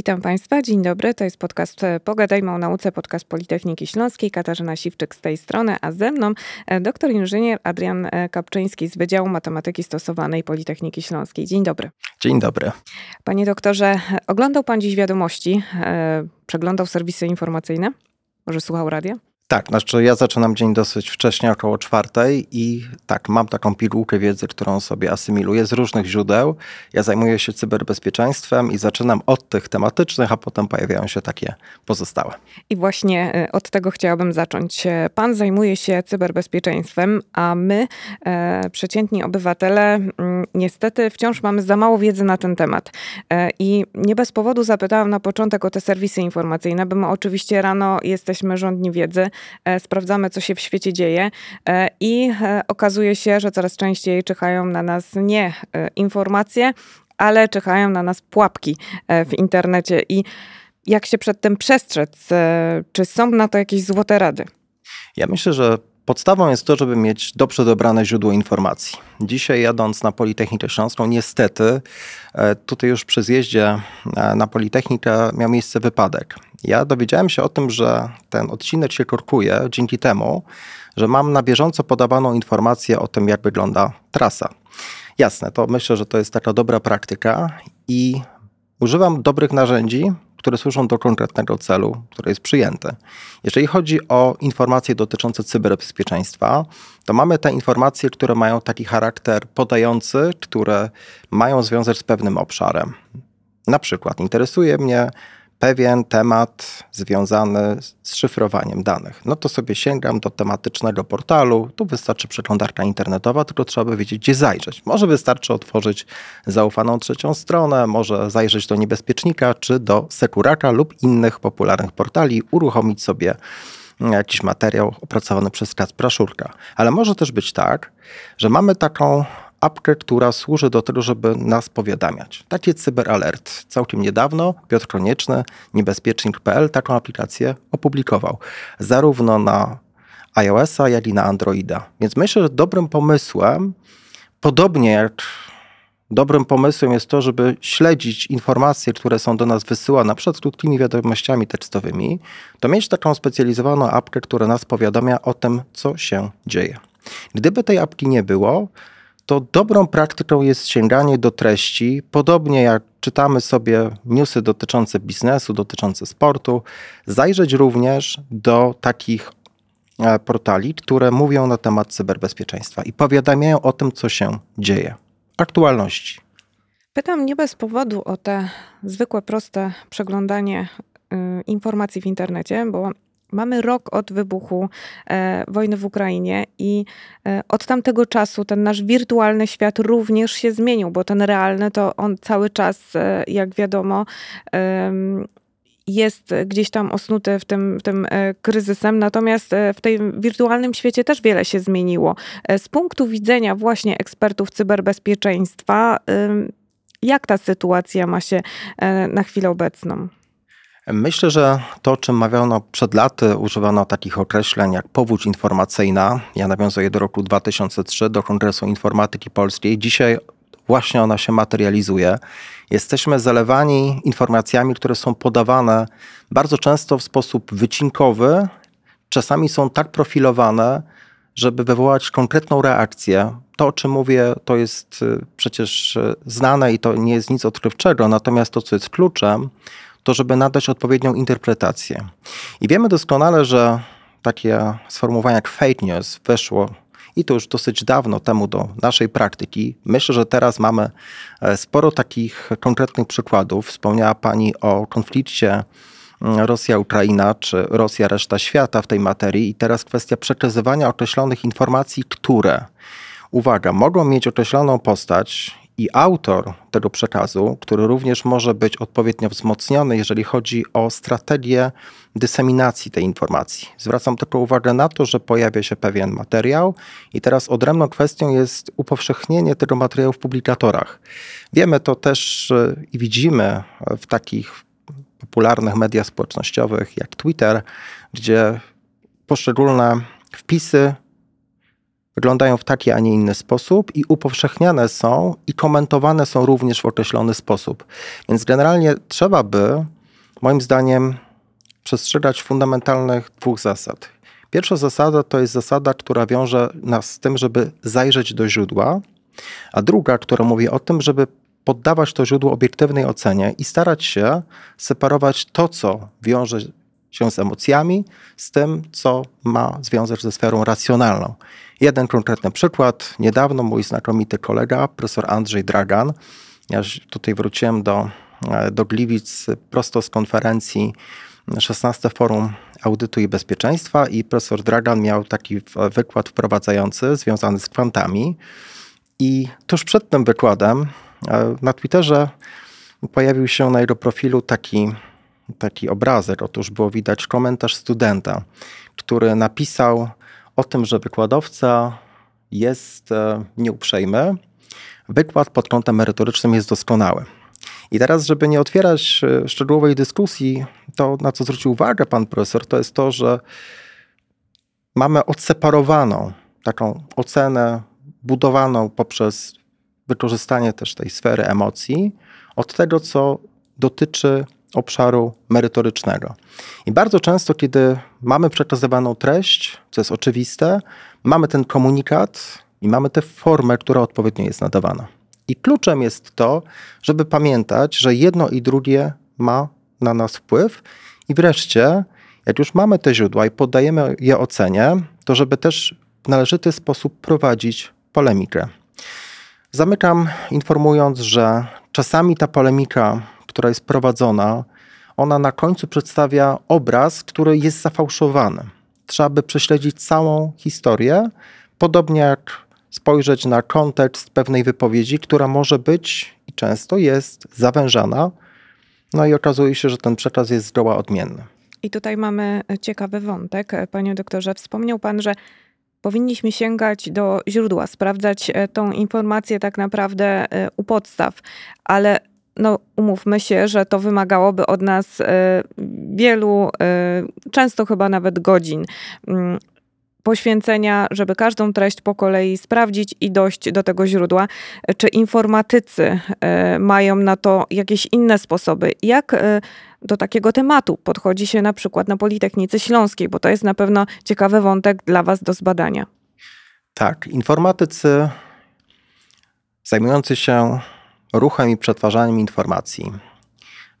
Witam Państwa, dzień dobry. To jest podcast e, Pogadajmy o nauce, podcast Politechniki Śląskiej. Katarzyna Siwczyk z tej strony, a ze mną e, doktor inżynier Adrian e, Kapczyński z Wydziału Matematyki Stosowanej Politechniki Śląskiej. Dzień dobry. Dzień dobry. Panie doktorze, oglądał Pan dziś wiadomości, przeglądał serwisy informacyjne? Może słuchał radia? Tak, znaczy ja zaczynam dzień dosyć wcześnie, około czwartej i tak, mam taką pigułkę wiedzy, którą sobie asymiluję z różnych źródeł. Ja zajmuję się cyberbezpieczeństwem i zaczynam od tych tematycznych, a potem pojawiają się takie pozostałe. I właśnie e, od tego chciałabym zacząć. E, pan zajmuje się cyberbezpieczeństwem, a my, e, przeciętni obywatele, mm, niestety wciąż mamy za mało wiedzy na ten temat. E, I nie bez powodu zapytałam na początek o te serwisy informacyjne, bo my oczywiście rano jesteśmy rządni wiedzy, sprawdzamy, co się w świecie dzieje e, i e, okazuje się, że coraz częściej czyhają na nas nie informacje, ale czyhają na nas pułapki w internecie. I jak się przed tym przestrzec? Czy są na to jakieś złote rady? Ja myślę, że Podstawą jest to, żeby mieć dobrze dobrane źródło informacji. Dzisiaj jadąc na Politechnikę Śląską, niestety tutaj już przy zjeździe na Politechnikę miał miejsce wypadek. Ja dowiedziałem się o tym, że ten odcinek się korkuje dzięki temu, że mam na bieżąco podawaną informację o tym, jak wygląda trasa. Jasne, to myślę, że to jest taka dobra praktyka i używam dobrych narzędzi, które służą do konkretnego celu, który jest przyjęty. Jeżeli chodzi o informacje dotyczące cyberbezpieczeństwa, to mamy te informacje, które mają taki charakter podający, które mają związek z pewnym obszarem. Na przykład interesuje mnie pewien temat związany z szyfrowaniem danych. No to sobie sięgam do tematycznego portalu. Tu wystarczy przeglądarka internetowa, tylko trzeba by wiedzieć, gdzie zajrzeć. Może wystarczy otworzyć zaufaną trzecią stronę, może zajrzeć do niebezpiecznika czy do Sekuraka lub innych popularnych portali, uruchomić sobie jakiś materiał opracowany przez Kacpra Szurka. Ale może też być tak, że mamy taką apkę, która służy do tego, żeby nas powiadamiać. Taki cyberalert. Całkiem niedawno Piotr Konieczny, niebezpiecznik.pl taką aplikację opublikował. Zarówno na iOS-a, jak i na Androida. Więc myślę, że dobrym pomysłem, podobnie jak dobrym pomysłem jest to, żeby śledzić informacje, które są do nas wysyłane, przykład krótkimi wiadomościami tekstowymi, to mieć taką specjalizowaną apkę, która nas powiadamia o tym, co się dzieje. Gdyby tej apki nie było, to dobrą praktyką jest sięganie do treści, podobnie jak czytamy sobie newsy dotyczące biznesu, dotyczące sportu, zajrzeć również do takich e, portali, które mówią na temat cyberbezpieczeństwa i powiadamiają o tym, co się dzieje. Aktualności. Pytam nie bez powodu o te zwykłe, proste przeglądanie y, informacji w internecie, bo Mamy rok od wybuchu e, wojny w Ukrainie i e, od tamtego czasu ten nasz wirtualny świat również się zmienił, bo ten realny to on cały czas, e, jak wiadomo, jest gdzieś tam osnuty w tym, w tym e, kryzysem, natomiast e, w tym wirtualnym świecie też wiele się zmieniło. E, z punktu widzenia właśnie ekspertów cyberbezpieczeństwa, jak ta sytuacja ma się na chwilę obecną? Myślę, że to, czym mawiano przed laty, używano takich określeń jak powódź informacyjna. Ja nawiązuję do roku 2003, do Kongresu Informatyki Polskiej. Dzisiaj właśnie ona się materializuje. Jesteśmy zalewani informacjami, które są podawane bardzo często w sposób wycinkowy, czasami są tak profilowane, żeby wywołać konkretną reakcję. To, o czym mówię, to jest y, przecież y, znane i to nie jest nic odkrywczego, natomiast to, co jest kluczem, to żeby nadać odpowiednią interpretację. I wiemy doskonale, że takie sformułowanie jak fake news weszło i to już dosyć dawno temu do naszej praktyki. Myślę, że teraz mamy e, sporo takich konkretnych przykładów. Wspomniała Pani o konflikcie Rosja-Ukraina czy Rosja-reszta świata w tej materii i teraz kwestia przekazywania określonych informacji, które, uwaga, mogą mieć określoną postać i autor tego przekazu, który również może być odpowiednio wzmocniony, jeżeli chodzi o strategię dyseminacji tej informacji. Zwracam tylko uwagę na to, że pojawia się pewien materiał i teraz odrębną kwestią jest upowszechnienie tego materiału w publikatorach. Wiemy to też i widzimy w takich popularnych mediach społecznościowych jak Twitter, gdzie poszczególne wpisy wyglądają w taki, a nie inny sposób i upowszechniane są i komentowane są również w określony sposób. Więc generalnie trzeba by, moim zdaniem, przestrzegać fundamentalnych dwóch zasad. Pierwsza zasada to jest zasada, która wiąże nas z tym, żeby zajrzeć do źródła, a druga, która mówi o tym, żeby poddawać to źródło obiektywnej ocenie i starać się separować to, co wiąże się z emocjami, z tym, co ma związek ze sferą racjonalną. Jeden konkretny przykład. Niedawno mój znakomity kolega, profesor Andrzej Dragan, ja tutaj wróciłem do, e, do Gliwic prosto z konferencji 16 Forum Audytu i Bezpieczeństwa i profesor Dragan miał taki wykład wprowadzający związany z kwantami. I tuż przed tym wykładem e, na Twitterze pojawił się na jego profilu taki, taki obrazek. Otóż było widać komentarz studenta, który napisał o tym, że wykładowca jest e, nieuprzejmy. Wykład pod kątem merytorycznym jest doskonały. I teraz, żeby nie otwierać e, szczegółowej dyskusji, to na co zwrócił uwagę pan profesor, to jest to, że mamy odseparowaną taką ocenę budowaną poprzez wykorzystanie też tej sfery emocji od tego, co dotyczy obszaru merytorycznego. I bardzo często, kiedy mamy przekazywaną treść, co jest oczywiste, mamy ten komunikat i mamy tę formę, która odpowiednio jest nadawana. I kluczem jest to, żeby pamiętać, że jedno i drugie ma na nas wpływ. I wreszcie, jak już mamy te źródła i poddajemy je ocenie, to żeby też w należyty sposób prowadzić polemikę. Zamykam informując, że czasami ta polemika, która jest prowadzona, ona na końcu przedstawia obraz, który jest zafałszowany. Trzeba by prześledzić całą historię, podobnie jak spojrzeć na kontekst pewnej wypowiedzi, która może być i często jest zawężana, no i okazuje się, że ten przekaz jest zgoła odmienny. I tutaj mamy ciekawy wątek. Panie doktorze, wspomniał pan, że powinniśmy sięgać do źródła, sprawdzać tą informację tak naprawdę u podstaw, ale no, umówmy się, że to wymagałoby od nas e, wielu, często chyba nawet godzin mm, poświęcenia, żeby każdą treść po kolei sprawdzić i dojść do tego źródła. Czy informatycy mają na to jakieś inne sposoby? Jak do takiego tematu podchodzi się na przykład na Politechnice Śląskiej, bo to jest na pewno ciekawy wątek dla Was do zbadania. Tak, informatycy zajmujący się ruchem i przetwarzaniem informacji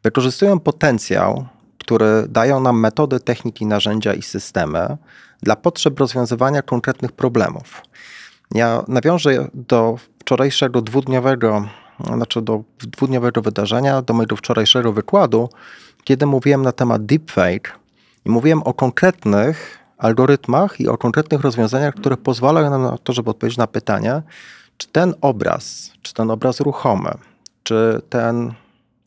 wykorzystują potencjał, który dają nam metody, techniki, narzędzia i systemy dla potrzeb rozwiązywania konkretnych problemów. Ja nawiążę do wczorajszego dwudniowego, znaczy do dwudniowego wydarzenia, do mojego wczorajszego wykładu, kiedy mówiłem na temat deepfake i mówiłem o konkretnych algorytmach i o konkretnych rozwiązaniach, które pozwalają nam na to, żeby odpowiedzieć na pytanie, czy ten obraz, czy ten obraz ruchomy, czy ten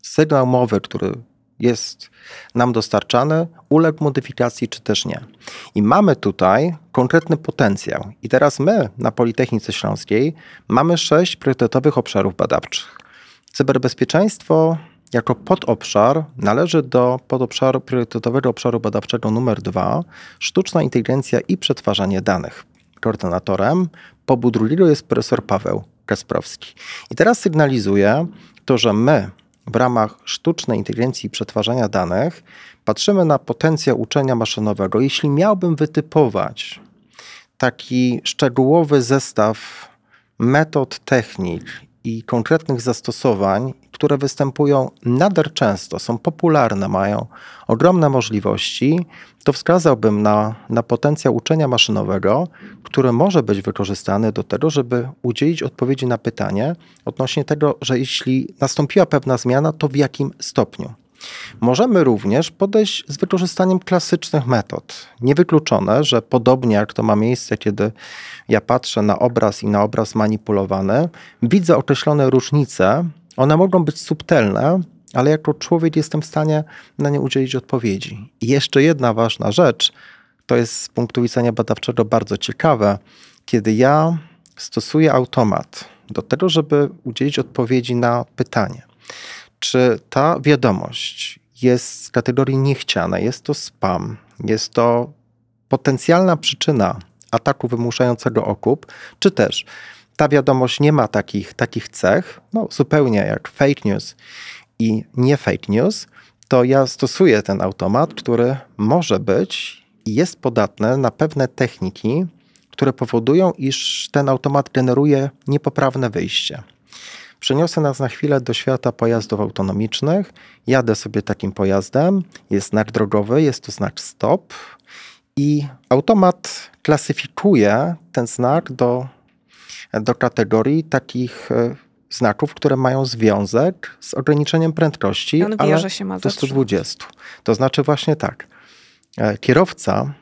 sygnał mowy, który jest nam dostarczany, uległ modyfikacji, czy też nie. I mamy tutaj konkretny potencjał. I teraz my na Politechnice Śląskiej mamy sześć priorytetowych obszarów badawczych. Cyberbezpieczeństwo jako podobszar należy do podobszaru priorytetowego obszaru badawczego numer 2 sztuczna inteligencja i przetwarzanie danych. Koordynatorem pobu drugiego jest profesor Paweł Kasprowski. I teraz sygnalizuję to, że my w ramach sztucznej inteligencji i przetwarzania danych patrzymy na potencjał uczenia maszynowego. Jeśli miałbym wytypować taki szczegółowy zestaw metod, technik i konkretnych zastosowań, które występują nader często, są popularne, mają ogromne możliwości, to wskazałbym na, na potencjał uczenia maszynowego, który może być wykorzystany do tego, żeby udzielić odpowiedzi na pytanie odnośnie tego, że jeśli nastąpiła pewna zmiana, to w jakim stopniu. Możemy również podejść z wykorzystaniem klasycznych metod. Niewykluczone, że podobnie jak to ma miejsce, kiedy ja patrzę na obraz i na obraz manipulowany, widzę określone różnice. One mogą być subtelne, ale jako człowiek jestem w stanie na nie udzielić odpowiedzi. I jeszcze jedna ważna rzecz, to jest z punktu widzenia badawczego bardzo ciekawe, kiedy ja stosuję automat do tego, żeby udzielić odpowiedzi na pytanie czy ta wiadomość jest z kategorii niechciana, jest to spam, jest to potencjalna przyczyna ataku wymuszającego okup, czy też ta wiadomość nie ma takich, takich cech, no zupełnie jak fake news i nie fake news, to ja stosuję ten automat, który może być i jest podatny na pewne techniki, które powodują, iż ten automat generuje niepoprawne wyjście. Przeniosę nas na chwilę do świata pojazdów autonomicznych. Jadę sobie takim pojazdem, jest znak drogowy, jest to znak stop i automat klasyfikuje ten znak do, do kategorii takich e, znaków, które mają związek z ograniczeniem prędkości, on ale się ma do 120. To znaczy właśnie tak. E, kierowca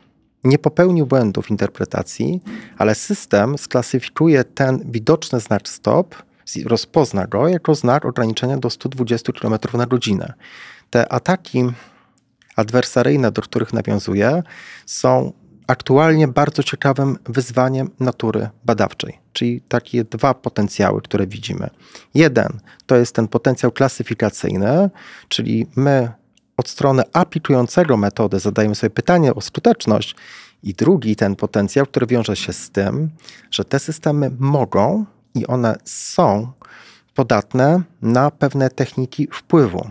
nie popełnił błędów interpretacji, ale system sklasyfikuje ten widoczny znak stop, rozpozna go jako znak ograniczenia do 120 km na godzinę. Te ataki adwersaryjne, do których nawiązuje, są aktualnie bardzo ciekawym wyzwaniem natury badawczej, czyli takie dwa potencjały, które widzimy. Jeden to jest ten potencjał klasyfikacyjny, czyli my od strony aplikującego metodę zadajemy sobie pytanie o skuteczność, i drugi ten potencjał, który wiąże się z tym, że te systemy mogą i one są podatne na pewne techniki wpływu.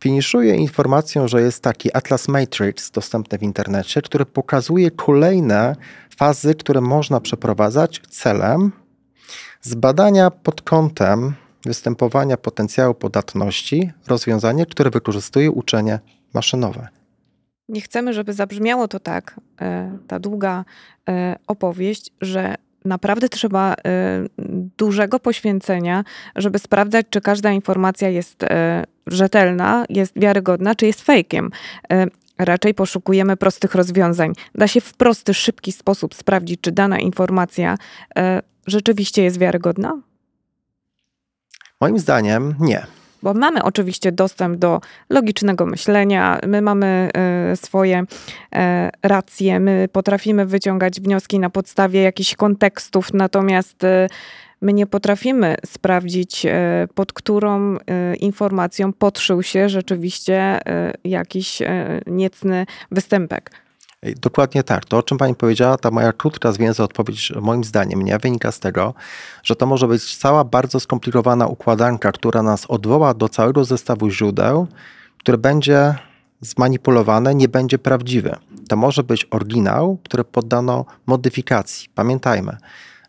Finiszuję informacją, że jest taki Atlas Matrix dostępny w internecie, który pokazuje kolejne fazy, które można przeprowadzać celem zbadania pod kątem występowania potencjału podatności rozwiązanie, które wykorzystuje uczenie maszynowe. Nie chcemy, żeby zabrzmiało to tak, e, ta długa e, opowieść, że naprawdę trzeba e, dużego poświęcenia, żeby sprawdzać, czy każda informacja jest rzetelna, jest wiarygodna, czy jest fejkiem. Raczej poszukujemy prostych rozwiązań. Da się w prosty, szybki sposób sprawdzić, czy dana informacja rzeczywiście jest wiarygodna? Moim zdaniem nie bo mamy oczywiście dostęp do logicznego myślenia, my mamy e, swoje e, racje, my potrafimy wyciągać wnioski na podstawie jakichś kontekstów, natomiast e, my nie potrafimy sprawdzić, pod którą informacją podszył się rzeczywiście jakiś niecny występek. Dokładnie tak. To, o czym pani powiedziała, ta moja krótka, zwięzła odpowiedź, moim zdaniem, nie wynika z tego, że to może być cała bardzo skomplikowana układanka, która nas odwoła do całego zestawu źródeł, które będzie zmanipulowane, nie będzie prawdziwe. To może być oryginał, który poddano modyfikacji. Pamiętajmy,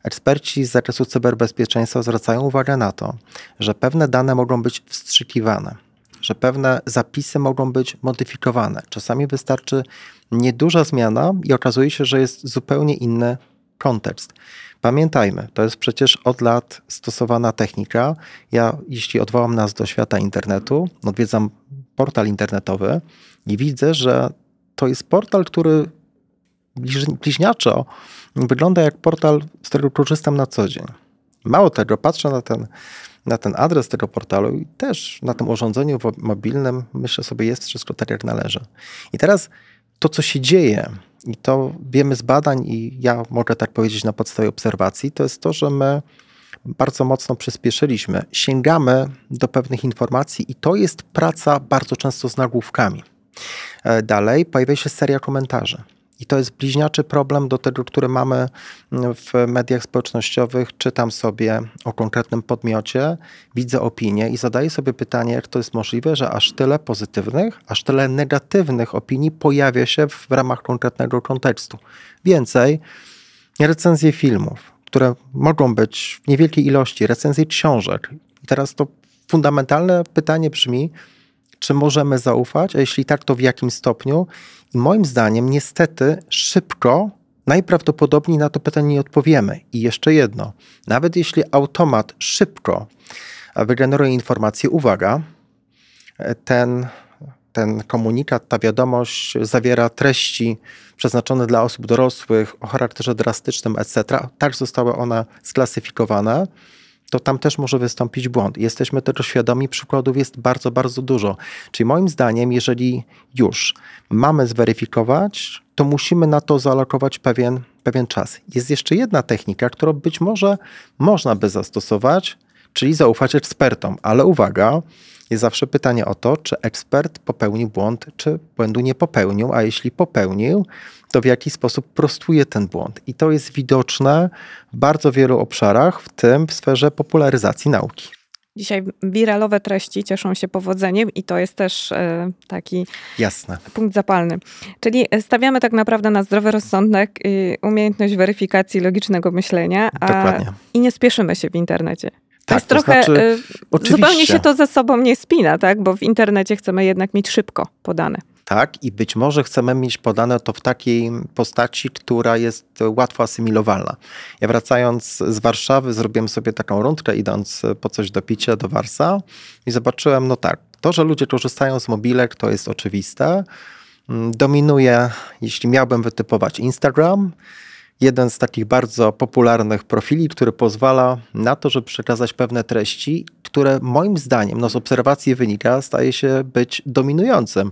eksperci z zakresu cyberbezpieczeństwa zwracają uwagę na to, że pewne dane mogą być wstrzykiwane że pewne zapisy mogą być modyfikowane. Czasami wystarczy nieduża zmiana i okazuje się, że jest zupełnie inny kontekst. Pamiętajmy, to jest przecież od lat stosowana technika. Ja, jeśli odwołam nas do świata internetu, odwiedzam portal internetowy i widzę, że to jest portal, który bliźniaczo wygląda jak portal, z którego korzystam na co dzień. Mało tego, patrzę na ten na ten adres tego portalu i też na tym urządzeniu mobilnym myślę sobie jest wszystko tak jak należy. I teraz to, co się dzieje, i to wiemy z badań, i ja mogę tak powiedzieć na podstawie obserwacji, to jest to, że my bardzo mocno przyspieszyliśmy, sięgamy do pewnych informacji, i to jest praca bardzo często z nagłówkami. E, dalej pojawia się seria komentarzy. I to jest bliźniaczy problem do tego, który mamy w mediach społecznościowych. Czytam sobie o konkretnym podmiocie, widzę opinię i zadaję sobie pytanie, jak to jest możliwe, że aż tyle pozytywnych, aż tyle negatywnych opinii pojawia się w ramach konkretnego kontekstu. Więcej, recenzje filmów, które mogą być w niewielkiej ilości, recenzje książek. I teraz to fundamentalne pytanie brzmi, czy możemy zaufać, a jeśli tak, to w jakim stopniu? I moim zdaniem, niestety, szybko, najprawdopodobniej na to pytanie nie odpowiemy. I jeszcze jedno, nawet jeśli automat szybko wygeneruje informację, uwaga, ten, ten komunikat, ta wiadomość zawiera treści przeznaczone dla osób dorosłych o charakterze drastycznym, etc. Tak zostały one sklasyfikowane to tam też może wystąpić błąd. Jesteśmy tego świadomi, przykładów jest bardzo, bardzo dużo. Czyli moim zdaniem, jeżeli już mamy zweryfikować, to musimy na to zaalokować pewien, pewien czas. Jest jeszcze jedna technika, którą być może można by zastosować, czyli zaufać ekspertom, ale uwaga, jest zawsze pytanie o to, czy ekspert popełnił błąd, czy błędu nie popełnił, a jeśli popełnił, to w jaki sposób prostuje ten błąd. I to jest widoczne w bardzo wielu obszarach, w tym w sferze popularyzacji nauki. Dzisiaj wiralowe treści cieszą się powodzeniem i to jest też e, taki Jasne. punkt zapalny. Czyli stawiamy tak naprawdę na zdrowy rozsądek i umiejętność weryfikacji logicznego myślenia a, Dokładnie. i nie spieszymy się w internecie. To Tak, jest to trochę, znaczy, e, zupełnie się to ze sobą nie spina, tak? Bo w internecie chcemy jednak mieć szybko podane. Tak, i być może chcemy mieć podane to w takiej postaci, która jest łatwo asymilowalna. Ja wracając z Warszawy, zrobiłem sobie taką rundkę, idąc po coś do picia do Warsa i zobaczyłem, no tak, to, że ludzie korzystają z mobilek, to jest oczywiste. Mm, Dominuje, jeśli miałbym wytypować Instagram, jeden z takich bardzo popularnych profili, który pozwala na to, żeby przekazać pewne treści, które moim zdaniem, no z obserwacji wynika, staje się być dominującym.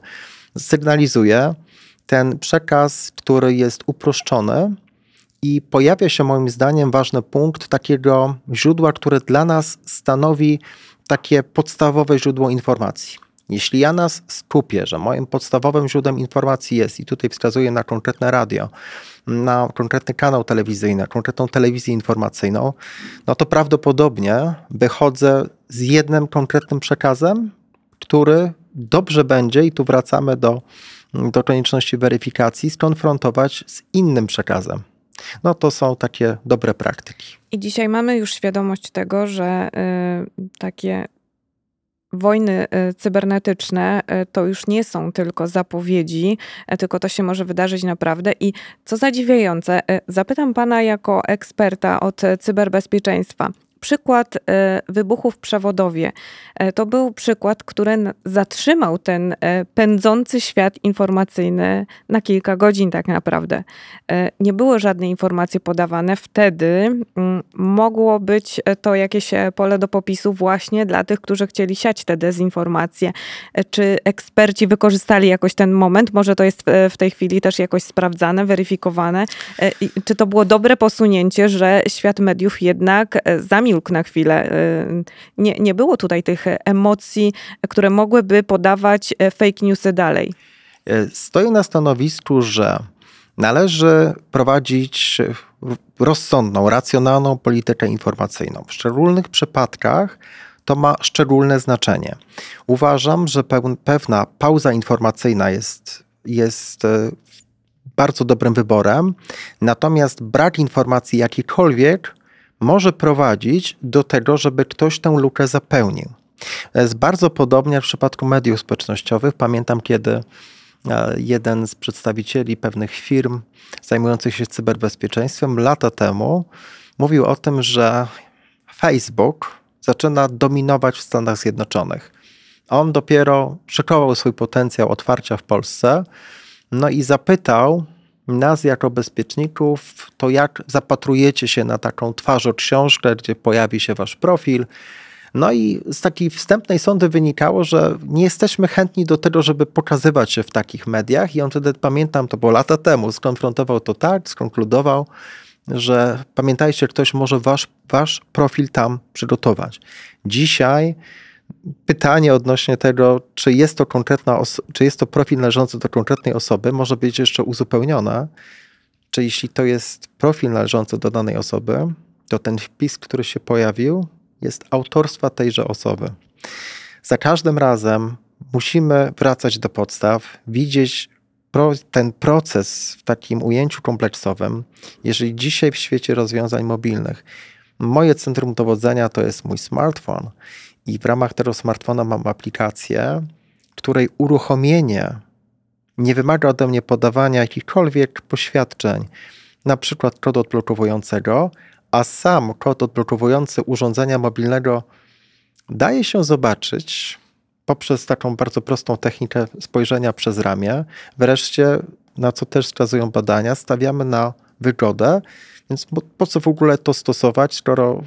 Sygnalizuje ten przekaz, który jest uproszczony i pojawia się moim zdaniem ważny punkt takiego źródła, które dla nas stanowi takie podstawowe źródło informacji. Jeśli ja nas skupię, że moim podstawowym źródłem informacji jest, i tutaj wskazuję na konkretne radio, na konkretny kanał telewizyjny, konkretną telewizję informacyjną, no to prawdopodobnie wychodzę z jednym konkretnym przekazem, który dobrze będzie, i tu wracamy do, do konieczności weryfikacji, skonfrontować z innym przekazem. No to są takie dobre praktyki. I dzisiaj mamy już świadomość tego, że y, takie wojny y, cybernetyczne y, to już nie są tylko zapowiedzi, y, tylko to się może wydarzyć naprawdę. I co zadziwiające, zapytam pana jako eksperta od cyberbezpieczeństwa. Przykład y, wybuchu w przewodowie y, to był przykład, który zatrzymał ten y, pędzący świat informacyjny na kilka godzin, tak naprawdę. Nie było żadnej informacji podawane. Wtedy mm, mogło być to jakieś e, pole do popisu właśnie dla tych, którzy chcieli siać te dezinformacje. E, Czy eksperci wykorzystali jakoś ten moment? Może to jest e, w tej chwili też jakoś sprawdzane, weryfikowane? E, Czy to było dobre posunięcie, że świat mediów jednak e, zamilkł na chwilę? E, Nie, nie było tutaj tych emocji, które mogłyby podawać e, fake newsy dalej. E, Stoję na stanowisku, że należy prowadzić rozsądną, racjonalną politykę informacyjną. W szczególnych przypadkach to ma szczególne znaczenie. Uważam, że pewna pauza informacyjna jest, jest e, bardzo dobrym wyborem, natomiast brak informacji jakikolwiek może prowadzić do tego, żeby ktoś tę lukę zapełnił. Jest bardzo podobnie jak w przypadku mediów społecznościowych. Pamiętam, kiedy e, jeden z przedstawicieli pewnych firm zajmujących się cyberbezpieczeństwem lata temu mówił o tym, że Facebook zaczyna dominować w Stanach Zjednoczonych. On dopiero szykował swój potencjał otwarcia w Polsce, no i zapytał nas jako bezpieczników, to jak zapatrujecie się na taką twarzoksiążkę, gdzie pojawi się wasz profil. No i z takiej wstępnej sądy wynikało, że nie jesteśmy chętni do tego, żeby pokazywać się w takich mediach. I on wtedy, pamiętam, to było lata temu, skonfrontował to tak, skonkludował, że pamiętajcie, ktoś może wasz, wasz profil tam przygotować. Dzisiaj pytanie odnośnie tego, czy jest to konkretna czy jest to profil należący do konkretnej osoby, może być jeszcze uzupełnione. Czy jeśli to jest profil należący do danej osoby, to ten wpis, który się pojawił, jest autorstwa tejże osoby. Za każdym razem musimy wracać do podstaw, widzieć pro, ten proces w takim ujęciu kompleksowym. Jeżeli dzisiaj w świecie rozwiązań mobilnych moje centrum dowodzenia to jest mój smartfon i w ramach tego smartfona mam aplikację, której uruchomienie nie wymaga ode mnie podawania jakichkolwiek poświadczeń, na przykład kodu odblokowującego, a sam kod odblokowujący urządzenia mobilnego daje się zobaczyć poprzez taką bardzo prostą technikę spojrzenia przez ramię. Wreszcie, na co też wskazują badania, stawiamy na wygodę, więc po, po co w ogóle to stosować, skoro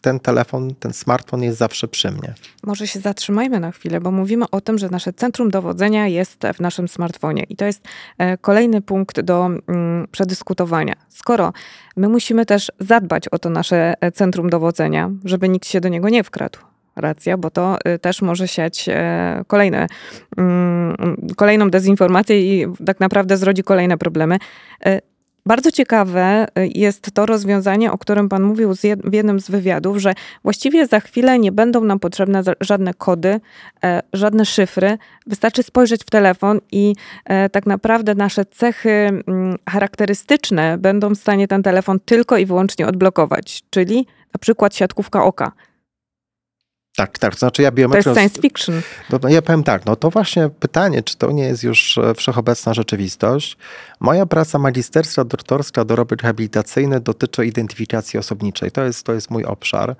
ten telefon, ten smartfon jest zawsze przy mnie. Może się zatrzymajmy na chwilę, bo mówimy o tym, że nasze centrum dowodzenia jest w naszym smartfonie. I to jest e, kolejny punkt do mm, przedyskutowania. Skoro my musimy też zadbać o to nasze e, centrum dowodzenia, żeby nikt się do niego nie wkradł, racja, bo to y, też może siać e, kolejne, mm, kolejną dezinformację i tak naprawdę zrodzi kolejne problemy. Bardzo ciekawe y, jest to rozwiązanie, o którym Pan mówił w jednym z wywiadów, że właściwie za chwilę nie będą nam potrzebne żadne kody, e, żadne szyfry. Wystarczy spojrzeć w telefon i e, tak naprawdę nasze cechy mm, charakterystyczne będą w stanie ten telefon tylko i wyłącznie odblokować, czyli na przykład siatkówka oka. Tak, tak. To znaczy ja biometrię... To jest science fiction. No, no, ja powiem tak, no to właśnie pytanie, czy to nie jest już e, wszechobecna rzeczywistość. Moja praca magisterska, doktorska, dorobek rehabilitacyjny dotyczy identyfikacji osobniczej. To jest, to jest mój obszar.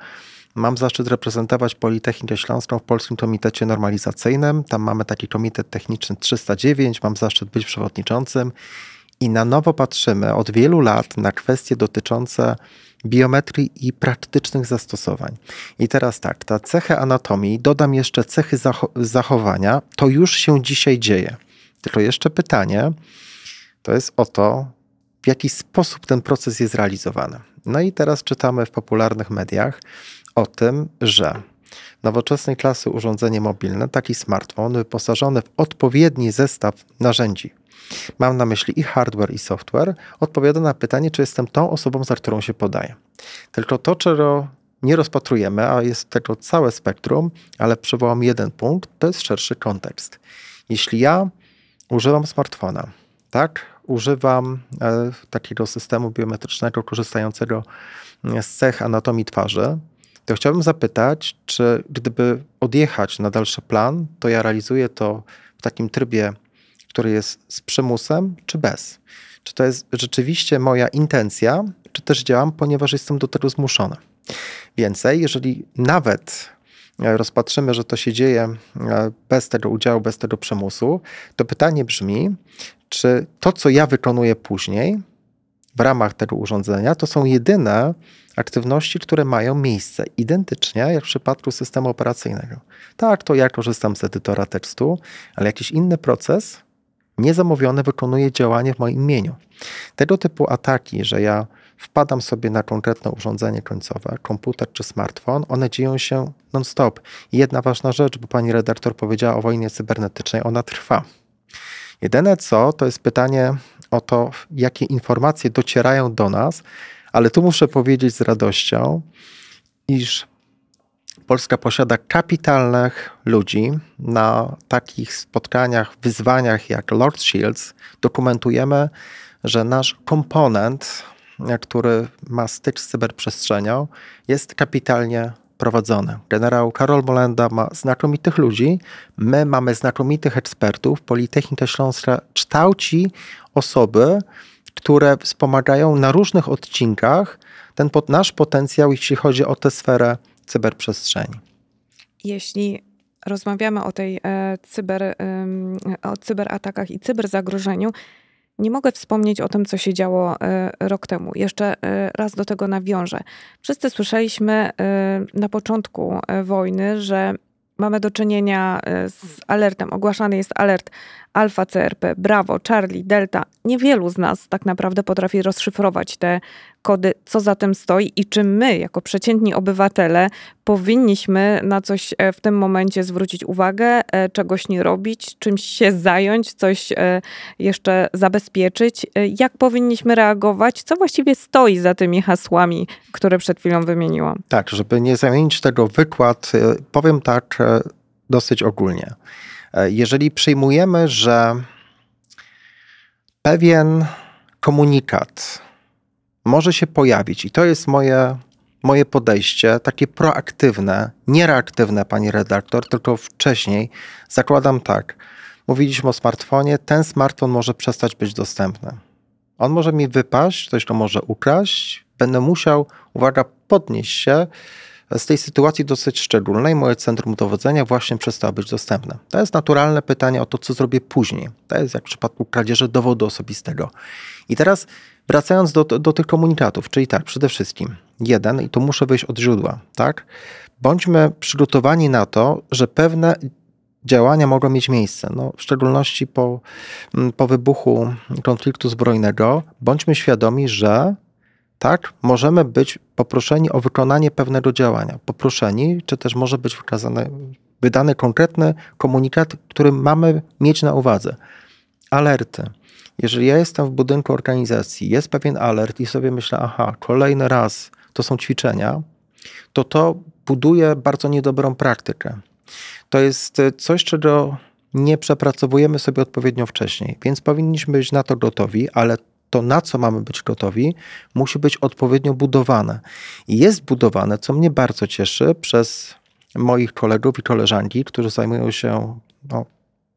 Mam zaszczyt reprezentować Politechnikę Śląską w Polskim Komitecie Normalizacyjnym. Tam mamy taki komitet techniczny 309. Mam zaszczyt być przewodniczącym. I na nowo patrzymy od wielu lat na kwestie dotyczące biometrii i praktycznych zastosowań. I teraz tak, ta cechę anatomii, dodam jeszcze cechy zachowania, to już się dzisiaj dzieje. Tylko jeszcze pytanie, to jest o to, w jaki sposób ten proces jest realizowany. No i teraz czytamy w popularnych mediach o tym, że nowoczesnej klasy urządzenie mobilne, taki smartfon wyposażony w odpowiedni zestaw narzędzi mam na myśli i hardware, i software, odpowiada na pytanie, czy jestem tą osobą, za którą się podaję. Tylko to, czego nie rozpatrujemy, a jest tego całe spektrum, ale przywołam jeden punkt, to jest szerszy kontekst. Jeśli ja używam smartfona, tak, używam e, takiego systemu biometrycznego korzystającego z cech anatomii twarzy, to chciałbym zapytać, czy gdyby odjechać na dalszy plan, to ja realizuję to w takim trybie który jest z przymusem, czy bez? Czy to jest rzeczywiście moja intencja, czy też działam, ponieważ jestem do tego zmuszony? Więcej, jeżeli nawet e, rozpatrzymy, że to się dzieje e, bez tego udziału, bez tego przymusu, to pytanie brzmi, czy to, co ja wykonuję później w ramach tego urządzenia, to są jedyne aktywności, które mają miejsce identycznie jak w przypadku systemu operacyjnego. Tak, to ja korzystam z edytora tekstu, ale jakiś inny proces niezamówione wykonuje działanie w moim imieniu. Tego typu ataki, że ja wpadam sobie na konkretne urządzenie końcowe, komputer czy smartfon, one dzieją się non-stop. I jedna ważna rzecz, bo pani redaktor powiedziała o wojnie cybernetycznej, ona trwa. Jedyne co, to jest pytanie o to, jakie informacje docierają do nas, ale tu muszę powiedzieć z radością, iż Polska posiada kapitalnych ludzi. Na takich spotkaniach, wyzwaniach jak Lord Shields dokumentujemy, że nasz komponent, który ma styk z cyberprzestrzenią, jest kapitalnie prowadzony. Generał Karol Molenda ma znakomitych ludzi, my mamy znakomitych ekspertów. Politechnika Śląska kształci osoby, które wspomagają na różnych odcinkach ten nasz potencjał, jeśli chodzi o tę sferę cyberprzestrzeni. Jeśli rozmawiamy o tej e, cyber, o cyberatakach i cyberzagrożeniu, nie mogę wspomnieć o tym, co się działo e, rok temu. Jeszcze e, raz do tego nawiążę. Wszyscy słyszeliśmy na początku wojny, że mamy do czynienia z alertem. Ogłaszany jest alert Alfa, CRP, Bravo, Charlie, Delta. Niewielu z nas tak naprawdę potrafi rozszyfrować te kody, co za tym stoi i czy my, jako przeciętni obywatele, powinniśmy na coś e, w tym momencie zwrócić uwagę, e, czegoś nie robić, czymś się zająć, coś e, jeszcze zabezpieczyć. Jak powinniśmy reagować? Co właściwie stoi za tymi hasłami, które przed chwilą wymieniłam? Tak, żeby nie zamienić tego wykład, powiem tak dosyć ogólnie. Jeżeli przyjmujemy, że pewien komunikat może się pojawić, i to jest moje, moje podejście, takie proaktywne, nie reaktywne, pani redaktor, tylko wcześniej, zakładam tak. Mówiliśmy o smartfonie, ten smartfon może przestać być dostępny. On może mi wypaść, ktoś go może ukraść, będę musiał, uwaga, podnieść się z tej sytuacji dosyć szczególnej moje centrum dowodzenia właśnie przestało być dostępne. To jest naturalne pytanie o to, co zrobię później. To jest jak w przypadku kradzieży dowodu osobistego. I teraz wracając do, do tych komunikatów, czyli tak, przede wszystkim jeden, i tu muszę wyjść od źródła, tak? Bądźmy przygotowani na to, że pewne działania mogą mieć miejsce. No, w szczególności po, po wybuchu konfliktu zbrojnego, bądźmy świadomi, że tak, możemy być poproszeni o wykonanie pewnego działania. Poproszeni, czy też może być wykazany, wydany konkretny komunikat, który mamy mieć na uwadze. Alerty. Jeżeli ja jestem w budynku organizacji, jest pewien alert i sobie myślę, aha, kolejny raz to są ćwiczenia, to to buduje bardzo niedobrą praktykę. To jest coś, czego nie przepracowujemy sobie odpowiednio wcześniej, więc powinniśmy być na to gotowi, ale to, na co mamy być gotowi, musi być odpowiednio budowane. I jest budowane, co mnie bardzo cieszy, przez moich kolegów i koleżanki, którzy zajmują się no,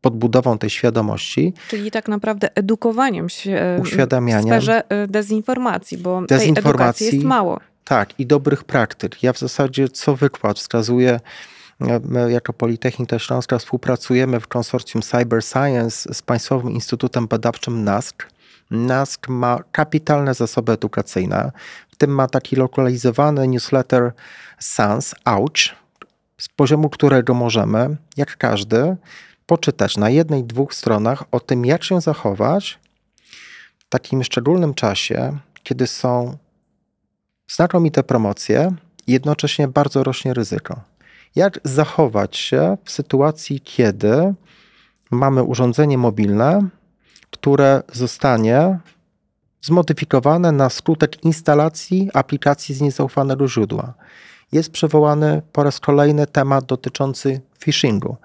podbudową tej świadomości. Czyli tak naprawdę edukowaniem się uświadamianiem, w sferze e, dezinformacji, bo dezinformacji, tej edukacji jest mało. Tak, i dobrych praktyk. Ja w zasadzie co wykład wskazuję, e, My jako Politechnika Śląska współpracujemy w konsorcjum Cyber Science z Państwowym Instytutem Badawczym NASK NASK ma kapitalne zasoby edukacyjne, w tym ma taki lokalizowany newsletter Sans, Ouch, z poziomu którego możemy, jak każdy, poczytać na jednej, dwóch stronach o tym, jak się zachować w takim szczególnym czasie, kiedy są znakomite promocje i jednocześnie bardzo rośnie ryzyko. Jak zachować się w sytuacji, kiedy mamy urządzenie mobilne, które zostanie zmodyfikowane na skutek instalacji aplikacji z niezaufanego źródła. Jest przywołany po raz kolejny temat dotyczący phishingu.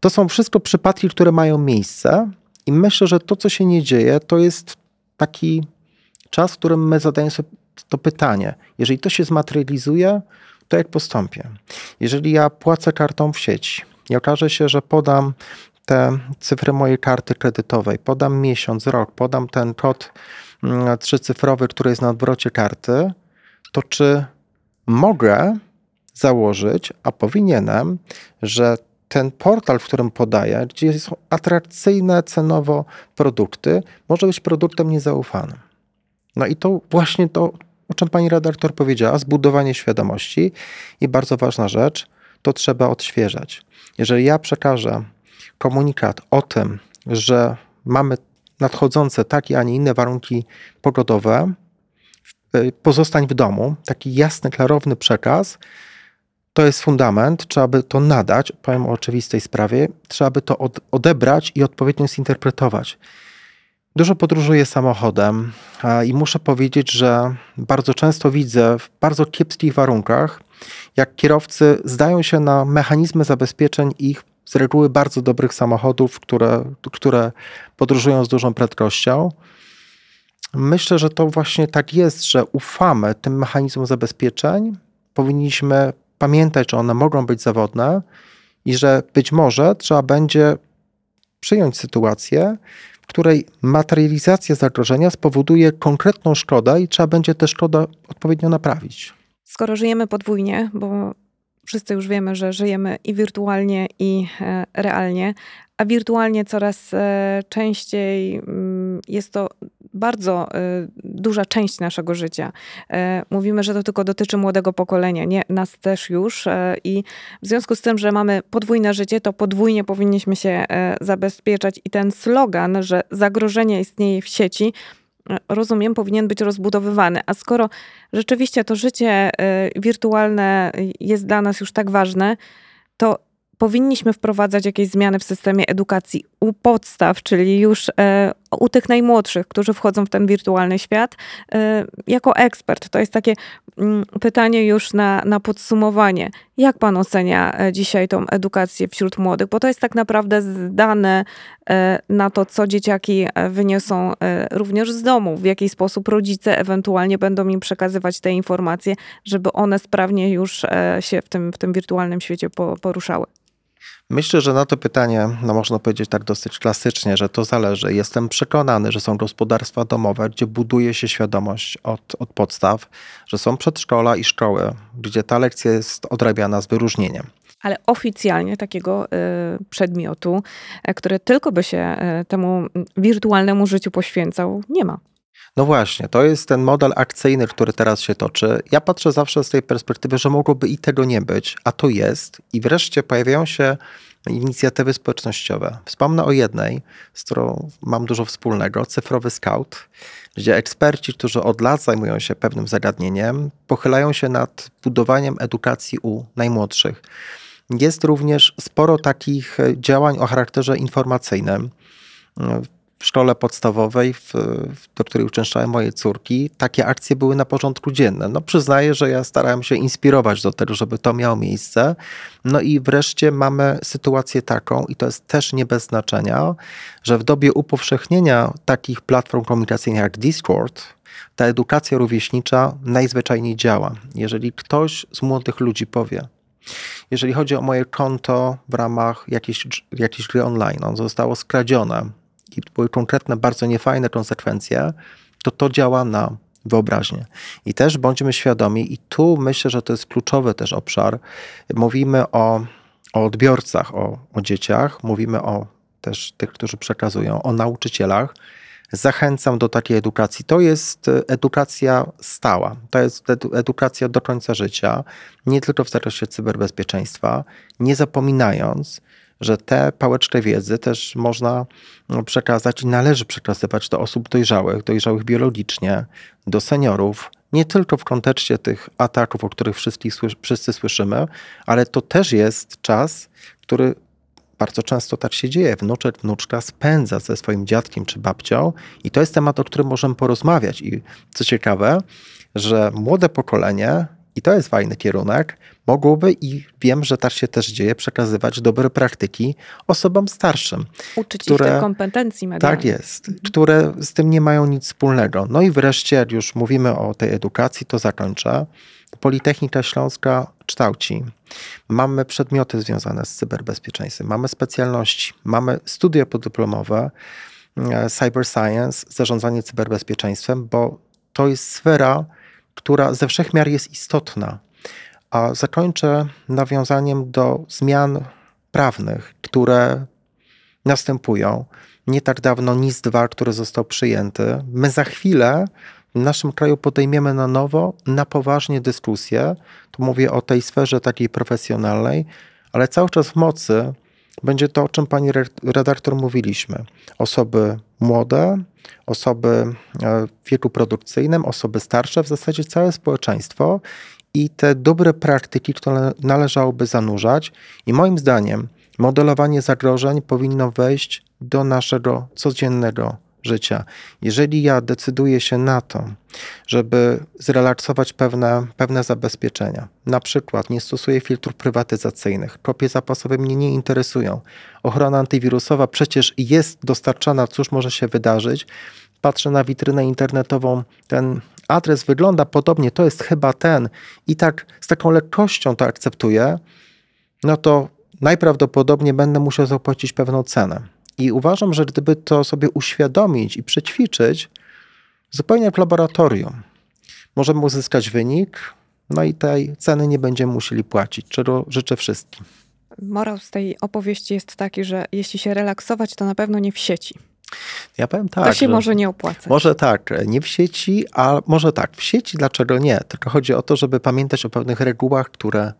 To są wszystko przypadki, które mają miejsce, i myślę, że to, co się nie dzieje, to jest taki czas, w którym my zadajemy sobie to pytanie. Jeżeli to się zmaterializuje, to jak postąpię? Jeżeli ja płacę kartą w sieci i okaże się, że podam te cyfry mojej karty kredytowej, podam miesiąc, rok, podam ten kod mm, trzycyfrowy, który jest na odwrocie karty, to czy mogę założyć, a powinienem, że ten portal, w którym podaję, gdzie są atrakcyjne cenowo produkty, może być produktem niezaufanym. No i to właśnie to, o czym pani redaktor powiedziała, zbudowanie świadomości i bardzo ważna rzecz, to trzeba odświeżać. Jeżeli ja przekażę komunikat o tym, że mamy nadchodzące takie, a nie inne warunki pogodowe, y, pozostań w domu, taki jasny, klarowny przekaz, to jest fundament, trzeba by to nadać, powiem o oczywistej sprawie, trzeba by to odebrać i odpowiednio zinterpretować. Dużo podróżuję samochodem i muszę powiedzieć, że bardzo często widzę w bardzo kiepskich warunkach, jak kierowcy zdają się na mechanizmy zabezpieczeń ich z reguły bardzo dobrych samochodów, które, które podróżują z dużą prędkością. Myślę, że to właśnie tak jest, że ufamy tym mechanizmom zabezpieczeń. Powinniśmy pamiętać, że one mogą być zawodne i że być może trzeba będzie przyjąć sytuację, w której materializacja zagrożenia spowoduje konkretną szkodę i trzeba będzie tę szkodę odpowiednio naprawić. Skoro żyjemy podwójnie, bo wszyscy już wiemy, że żyjemy i wirtualnie, i e, realnie, a wirtualnie coraz e, częściej mm, jest to bardzo e, duża część naszego życia. Mówimy, że to tylko dotyczy młodego pokolenia, nie nas też już. I w związku z tym, że mamy podwójne życie, to podwójnie powinniśmy się zabezpieczać. I ten slogan, że zagrożenie istnieje w sieci, rozumiem, powinien być rozbudowywany. A skoro rzeczywiście to życie y, wirtualne jest dla nas już tak ważne, to powinniśmy wprowadzać jakieś zmiany w systemie edukacji u podstaw, czyli już e, u tych najmłodszych, którzy wchodzą w ten wirtualny świat, e, jako ekspert. To jest takie pytanie już na, na podsumowanie. Jak pan ocenia e, dzisiaj tą edukację wśród młodych? Bo to jest tak naprawdę zdane na to, co dzieciaki wyniosą również z domu, w jaki sposób rodzice ewentualnie będą im przekazywać te informacje, żeby one sprawnie już się w tym, w tym wirtualnym świecie poruszały. Myślę, że na to pytanie, no można powiedzieć tak dosyć klasycznie, że to zależy. Jestem przekonany, że są gospodarstwa domowe, gdzie buduje się świadomość od, od podstaw, że są przedszkola i szkoły, gdzie ta lekcja jest odrabiana z wyróżnieniem. Ale oficjalnie takiego y, przedmiotu, y, który tylko by się y, temu wirtualnemu życiu poświęcał, nie ma. No właśnie, to jest ten model akcyjny, który teraz się toczy. Ja patrzę zawsze z tej perspektywy, że mogłoby i tego nie być, a to jest. I wreszcie pojawiają się inicjatywy społecznościowe. Wspomnę o jednej, z którą mam dużo wspólnego, Cyfrowy Scout, gdzie eksperci, którzy od lat zajmują się pewnym zagadnieniem, pochylają się nad budowaniem edukacji u najmłodszych. Jest również sporo takich działań o charakterze informacyjnym w szkole podstawowej, w, do której uczęszczałem moje córki, takie akcje były na porządku dziennym. No przyznaję, że ja starałem się inspirować do tego, żeby to miało miejsce. No i wreszcie mamy sytuację taką, i to jest też nie bez znaczenia, że w dobie upowszechnienia takich platform komunikacyjnych jak Discord, ta edukacja rówieśnicza najzwyczajniej działa. Jeżeli ktoś z młodych ludzi powie, jeżeli chodzi o moje konto w ramach jakiejś, jakiejś gry online, ono zostało skradzione, i były konkretne, bardzo niefajne konsekwencje, to to działa na wyobraźnię. I też bądźmy świadomi, i tu myślę, że to jest kluczowy też obszar. Mówimy o, o odbiorcach, o, o dzieciach, mówimy o też tych, którzy przekazują, o nauczycielach. Zachęcam do takiej edukacji. To jest edukacja stała, to jest edukacja do końca życia, nie tylko w zakresie cyberbezpieczeństwa, nie zapominając, że tę pałeczkę wiedzy też można no, przekazać i należy przekazywać do osób dojrzałych, dojrzałych biologicznie, do seniorów, nie tylko w kontekście tych ataków, o których wszyscy, słyszymy, ale to też jest czas, który bardzo często tak się dzieje. Wnuczek, wnuczka spędza ze swoim dziadkiem czy babcią i to jest temat, o którym możemy porozmawiać. I co ciekawe, że młode pokolenie i to jest fajny kierunek. Mogłoby i wiem, że tak się też dzieje, przekazywać dobre praktyki osobom starszym. Uczyć które, ich kompetencji medialnych. Tak jest, mhm. które z tym nie mają nic wspólnego. No i wreszcie, jak już mówimy o tej edukacji, to zakończę. Politechnika Śląska kształci. Mamy przedmioty związane z cyberbezpieczeństwem, mamy specjalności, mamy studia podyplomowe, e, cyber science, zarządzanie cyberbezpieczeństwem, bo to jest sfera, która ze wszechmiar jest istotna. A zakończę nawiązaniem do zmian prawnych, które następują. Nie tak dawno NIS-2, który został przyjęty. My za chwilę w naszym kraju podejmiemy na nowo, na poważnie dyskusję. Tu mówię o tej sferze takiej profesjonalnej, ale cały czas w mocy będzie to, o czym pani redaktor mówiliśmy. Osoby młode, osoby e, w wieku produkcyjnym, osoby starsze, w zasadzie całe społeczeństwo i te dobre praktyki, które należałoby zanurzać. I moim zdaniem modelowanie zagrożeń powinno wejść do naszego codziennego życia. Jeżeli ja decyduję się na to, żeby zrelaksować pewne, pewne zabezpieczenia, na przykład nie stosuję filtrów prywatyzacyjnych, kopie zapasowe mnie nie interesują, ochrona antywirusowa przecież jest dostarczana, cóż może się wydarzyć, patrzę na witrynę internetową, ten adres wygląda podobnie, to jest chyba ten i tak z taką lekkością to akceptuję, no to najprawdopodobniej będę musiał zapłacić pewną cenę. I uważam, że gdyby to sobie uświadomić i przećwiczyć, zupełnie jak laboratorium, możemy uzyskać wynik, no i tej ceny nie będziemy musieli płacić, czego życzę wszystkim. Morał z tej opowieści jest taki, że jeśli się relaksować, to na pewno nie w sieci. Ja powiem tak. To się może nie opłacać. Może tak, nie w sieci, a może tak, w sieci dlaczego nie? Tylko chodzi o to, żeby pamiętać o pewnych regułach, które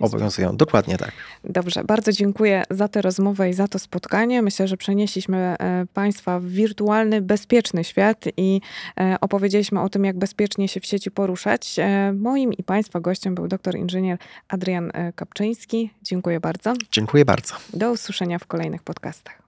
obowiązują. Dokładnie tak. Dobrze, bardzo dziękuję za tę rozmowę i za to spotkanie. Myślę, że przenieśliśmy e, Państwa w wirtualny, bezpieczny świat i e, opowiedzieliśmy o tym, jak bezpiecznie się w sieci poruszać. E, moim i Państwa gościem był doktor inżynier Adrian Kapczyński. Dziękuję bardzo. Dziękuję bardzo. Do usłyszenia w kolejnych podcastach.